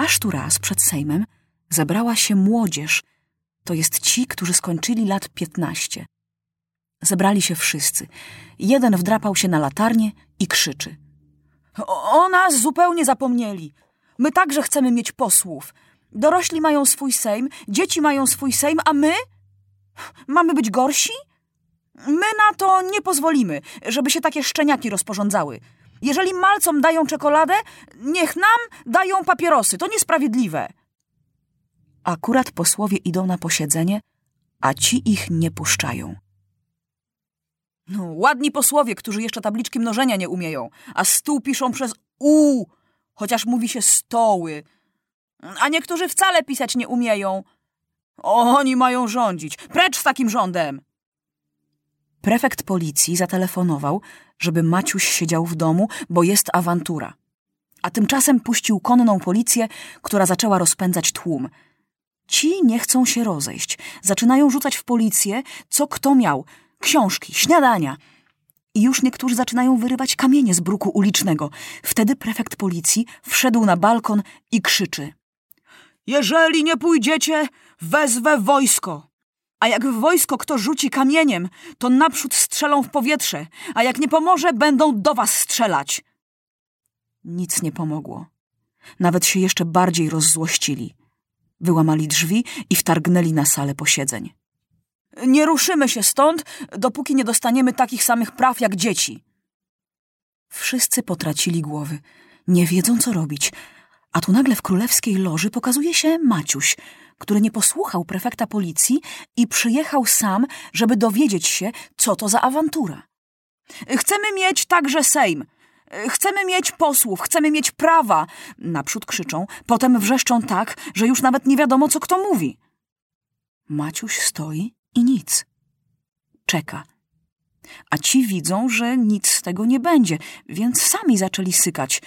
Aż tu raz przed Sejmem zebrała się młodzież, to jest ci, którzy skończyli lat piętnaście. Zebrali się wszyscy. Jeden wdrapał się na latarnię i krzyczy. O, o nas zupełnie zapomnieli. My także chcemy mieć posłów. Dorośli mają swój sejm, dzieci mają swój sejm, a my? Mamy być gorsi? My na to nie pozwolimy, żeby się takie szczeniaki rozporządzały. Jeżeli malcom dają czekoladę, niech nam dają papierosy. To niesprawiedliwe. Akurat posłowie idą na posiedzenie, a ci ich nie puszczają. No, ładni posłowie, którzy jeszcze tabliczki mnożenia nie umieją, a stół piszą przez U, chociaż mówi się stoły. A niektórzy wcale pisać nie umieją. Oni mają rządzić. Precz z takim rządem! Prefekt policji zatelefonował, żeby Maciuś siedział w domu, bo jest awantura. A tymczasem puścił konną policję, która zaczęła rozpędzać tłum. Ci nie chcą się rozejść. Zaczynają rzucać w policję, co kto miał. Książki, śniadania. I już niektórzy zaczynają wyrywać kamienie z bruku ulicznego. Wtedy prefekt policji wszedł na balkon i krzyczy. Jeżeli nie pójdziecie, wezwę wojsko. A jak w wojsko kto rzuci kamieniem, to naprzód strzelą w powietrze, a jak nie pomoże, będą do was strzelać. Nic nie pomogło. Nawet się jeszcze bardziej rozzłościli. Wyłamali drzwi i wtargnęli na salę posiedzeń. Nie ruszymy się stąd, dopóki nie dostaniemy takich samych praw jak dzieci. Wszyscy potracili głowy. Nie wiedzą, co robić. A tu nagle w królewskiej loży pokazuje się Maciuś, który nie posłuchał prefekta policji i przyjechał sam, żeby dowiedzieć się, co to za awantura. Chcemy mieć także Sejm. Chcemy mieć posłów, chcemy mieć prawa. Naprzód krzyczą, potem wrzeszczą tak, że już nawet nie wiadomo, co kto mówi. Maciuś stoi i nic. Czeka. A ci widzą, że nic z tego nie będzie, więc sami zaczęli sykać.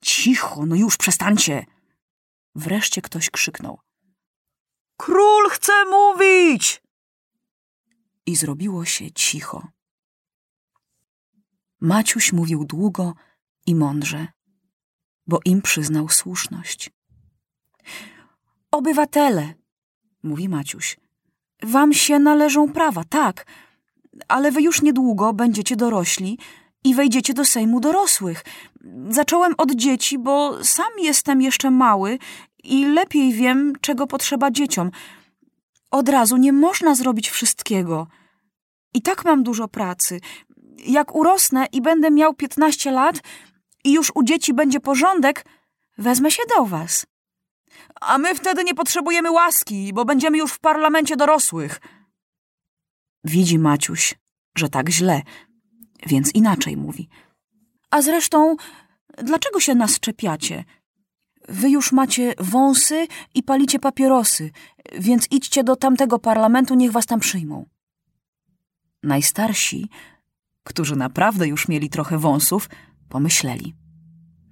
Cicho, no już przestańcie. Wreszcie ktoś krzyknął. Król chce mówić! I zrobiło się cicho. Maciuś mówił długo i mądrze, bo im przyznał słuszność. Obywatele, mówi Maciuś, wam się należą prawa, tak, ale wy już niedługo będziecie dorośli i wejdziecie do Sejmu dorosłych. Zacząłem od dzieci, bo sam jestem jeszcze mały i lepiej wiem, czego potrzeba dzieciom. Od razu nie można zrobić wszystkiego. I tak mam dużo pracy. Jak urosnę i będę miał 15 lat i już u dzieci będzie porządek, wezmę się do was. A my wtedy nie potrzebujemy łaski, bo będziemy już w parlamencie dorosłych. Widzi Maciuś, że tak źle, więc inaczej mówi. A zresztą, dlaczego się nas czepiacie? Wy już macie wąsy i palicie papierosy, więc idźcie do tamtego parlamentu, niech was tam przyjmą. Najstarsi, którzy naprawdę już mieli trochę wąsów, pomyśleli.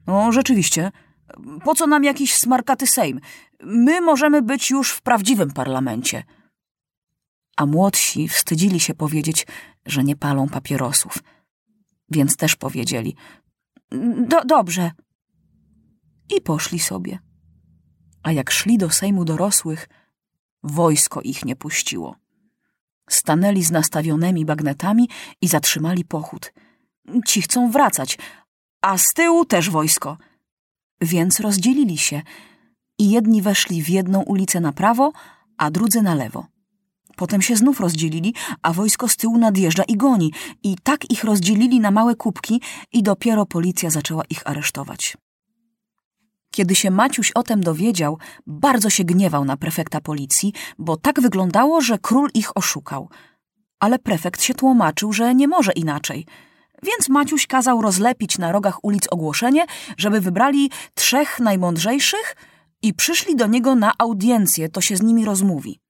No, rzeczywiście, po co nam jakiś smarkaty Sejm? My możemy być już w prawdziwym parlamencie. A młodsi wstydzili się powiedzieć, że nie palą papierosów. Więc też powiedzieli: Do, Dobrze, i poszli sobie. A jak szli do Sejmu dorosłych, wojsko ich nie puściło. Stanęli z nastawionymi bagnetami i zatrzymali pochód. Ci chcą wracać, a z tyłu też wojsko. Więc rozdzielili się i jedni weszli w jedną ulicę na prawo, a drudzy na lewo. Potem się znów rozdzielili, a wojsko z tyłu nadjeżdża i goni. I tak ich rozdzielili na małe kubki i dopiero policja zaczęła ich aresztować. Kiedy się Maciuś o tem dowiedział, bardzo się gniewał na prefekta policji, bo tak wyglądało, że król ich oszukał. Ale prefekt się tłumaczył, że nie może inaczej. Więc Maciuś kazał rozlepić na rogach ulic ogłoszenie, żeby wybrali trzech najmądrzejszych i przyszli do niego na audiencję, to się z nimi rozmówi.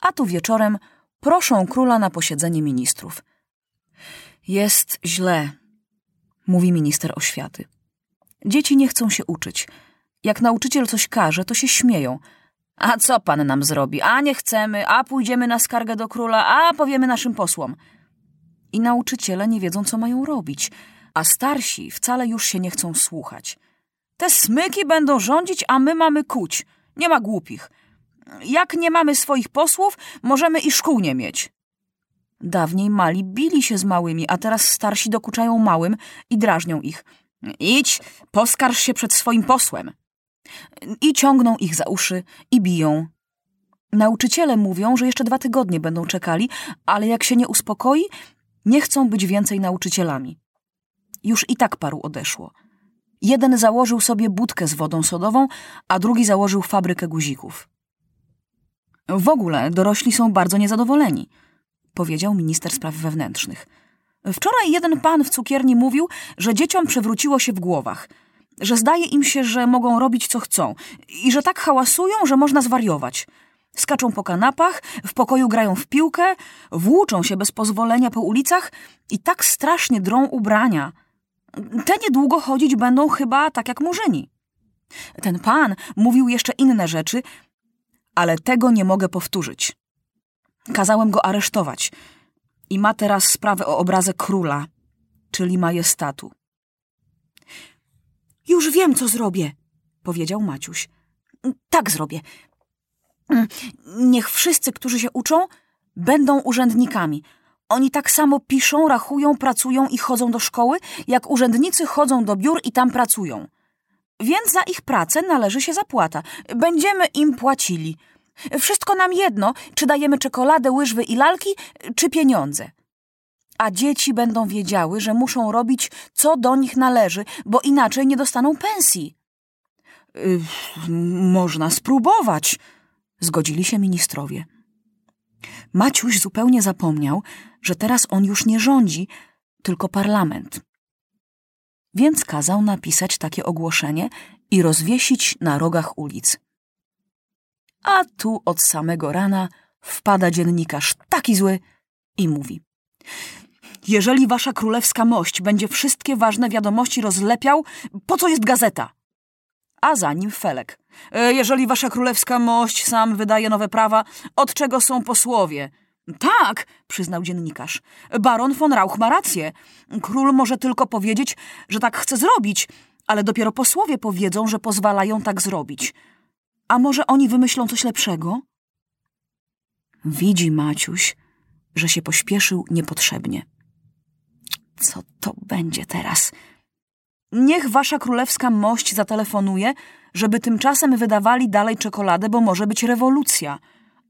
A tu wieczorem proszą króla na posiedzenie ministrów. Jest źle, mówi minister oświaty. Dzieci nie chcą się uczyć. Jak nauczyciel coś każe, to się śmieją. A co pan nam zrobi? A nie chcemy, a pójdziemy na skargę do króla, a powiemy naszym posłom. I nauczyciele nie wiedzą, co mają robić, a starsi wcale już się nie chcą słuchać. Te smyki będą rządzić, a my mamy kuć. Nie ma głupich. Jak nie mamy swoich posłów, możemy i szkół nie mieć. Dawniej mali bili się z małymi, a teraz starsi dokuczają małym i drażnią ich. Idź, poskarż się przed swoim posłem. I ciągną ich za uszy i biją. Nauczyciele mówią, że jeszcze dwa tygodnie będą czekali, ale jak się nie uspokoi, nie chcą być więcej nauczycielami. Już i tak paru odeszło. Jeden założył sobie budkę z wodą sodową, a drugi założył fabrykę guzików. W ogóle dorośli są bardzo niezadowoleni, powiedział minister spraw wewnętrznych. Wczoraj jeden pan w cukierni mówił, że dzieciom przewróciło się w głowach, że zdaje im się, że mogą robić co chcą i że tak hałasują, że można zwariować. Skaczą po kanapach, w pokoju grają w piłkę, włóczą się bez pozwolenia po ulicach i tak strasznie drą ubrania. Te niedługo chodzić będą chyba tak jak murzyni. Ten pan mówił jeszcze inne rzeczy, ale tego nie mogę powtórzyć. Kazałem go aresztować i ma teraz sprawę o obrazę króla, czyli majestatu. Już wiem, co zrobię, powiedział Maciuś. Tak zrobię. Niech wszyscy, którzy się uczą, będą urzędnikami. Oni tak samo piszą, rachują, pracują i chodzą do szkoły, jak urzędnicy chodzą do biur i tam pracują. Więc za ich pracę należy się zapłata. Będziemy im płacili. Wszystko nam jedno, czy dajemy czekoladę, łyżwy i lalki, czy pieniądze. A dzieci będą wiedziały, że muszą robić, co do nich należy, bo inaczej nie dostaną pensji. Yy, można spróbować, zgodzili się ministrowie. Maciuś zupełnie zapomniał, że teraz on już nie rządzi, tylko parlament. Więc kazał napisać takie ogłoszenie i rozwiesić na rogach ulic. A tu od samego rana wpada dziennikarz taki zły i mówi: Jeżeli wasza królewska mość będzie wszystkie ważne wiadomości rozlepiał, po co jest gazeta? A za nim Felek. E, jeżeli wasza królewska mość sam wydaje nowe prawa, od czego są posłowie? Tak, przyznał dziennikarz. Baron von Rauch ma rację. Król może tylko powiedzieć, że tak chce zrobić, ale dopiero posłowie powiedzą, że pozwalają tak zrobić. A może oni wymyślą coś lepszego? Widzi Maciuś, że się pośpieszył niepotrzebnie. Co to będzie teraz? Niech wasza królewska mość zatelefonuje, żeby tymczasem wydawali dalej czekoladę, bo może być rewolucja.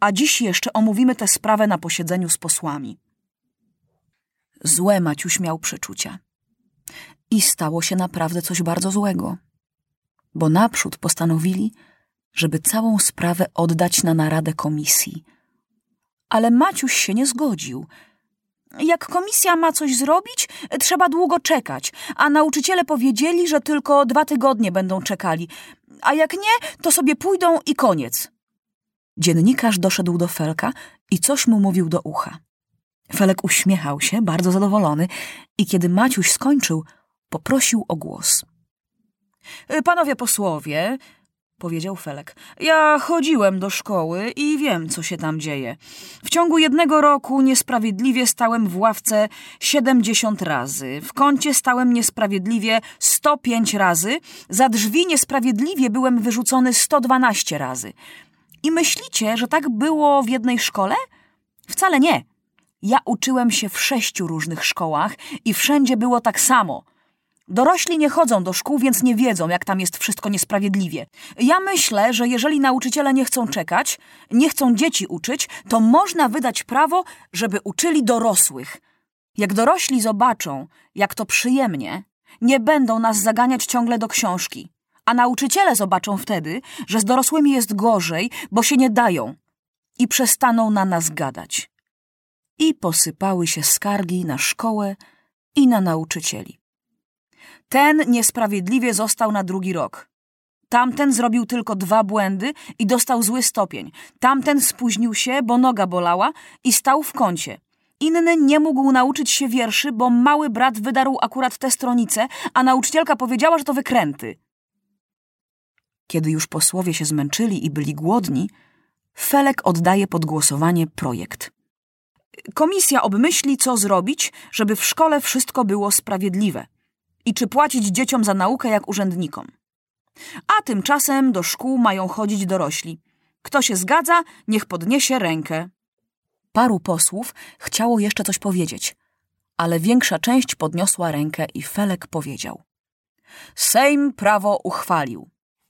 A dziś jeszcze omówimy tę sprawę na posiedzeniu z posłami. Złe Maciuś miał przeczucia. I stało się naprawdę coś bardzo złego. Bo naprzód postanowili, żeby całą sprawę oddać na naradę komisji. Ale Maciuś się nie zgodził. Jak komisja ma coś zrobić, trzeba długo czekać, a nauczyciele powiedzieli, że tylko dwa tygodnie będą czekali, a jak nie, to sobie pójdą i koniec. Dziennikarz doszedł do Felka i coś mu mówił do ucha. Felek uśmiechał się, bardzo zadowolony, i kiedy Maciuś skończył, poprosił o głos. Panowie posłowie, powiedział Felek. Ja chodziłem do szkoły i wiem, co się tam dzieje. W ciągu jednego roku niesprawiedliwie stałem w ławce 70 razy, w kącie stałem niesprawiedliwie 105 razy, za drzwi niesprawiedliwie byłem wyrzucony 112 razy. I myślicie, że tak było w jednej szkole? Wcale nie. Ja uczyłem się w sześciu różnych szkołach i wszędzie było tak samo – Dorośli nie chodzą do szkół, więc nie wiedzą, jak tam jest wszystko niesprawiedliwie. Ja myślę, że jeżeli nauczyciele nie chcą czekać, nie chcą dzieci uczyć, to można wydać prawo, żeby uczyli dorosłych. Jak dorośli zobaczą, jak to przyjemnie, nie będą nas zaganiać ciągle do książki. A nauczyciele zobaczą wtedy, że z dorosłymi jest gorzej, bo się nie dają i przestaną na nas gadać. I posypały się skargi na szkołę i na nauczycieli. Ten niesprawiedliwie został na drugi rok. Tamten zrobił tylko dwa błędy i dostał zły stopień. Tamten spóźnił się, bo noga bolała i stał w kącie. Inny nie mógł nauczyć się wierszy, bo mały brat wydarł akurat tę stronicę, a nauczycielka powiedziała, że to wykręty. Kiedy już posłowie się zmęczyli i byli głodni, Felek oddaje pod głosowanie projekt. Komisja obmyśli, co zrobić, żeby w szkole wszystko było sprawiedliwe i czy płacić dzieciom za naukę jak urzędnikom. A tymczasem do szkół mają chodzić dorośli. Kto się zgadza, niech podniesie rękę. Paru posłów chciało jeszcze coś powiedzieć, ale większa część podniosła rękę i Felek powiedział. Sejm prawo uchwalił.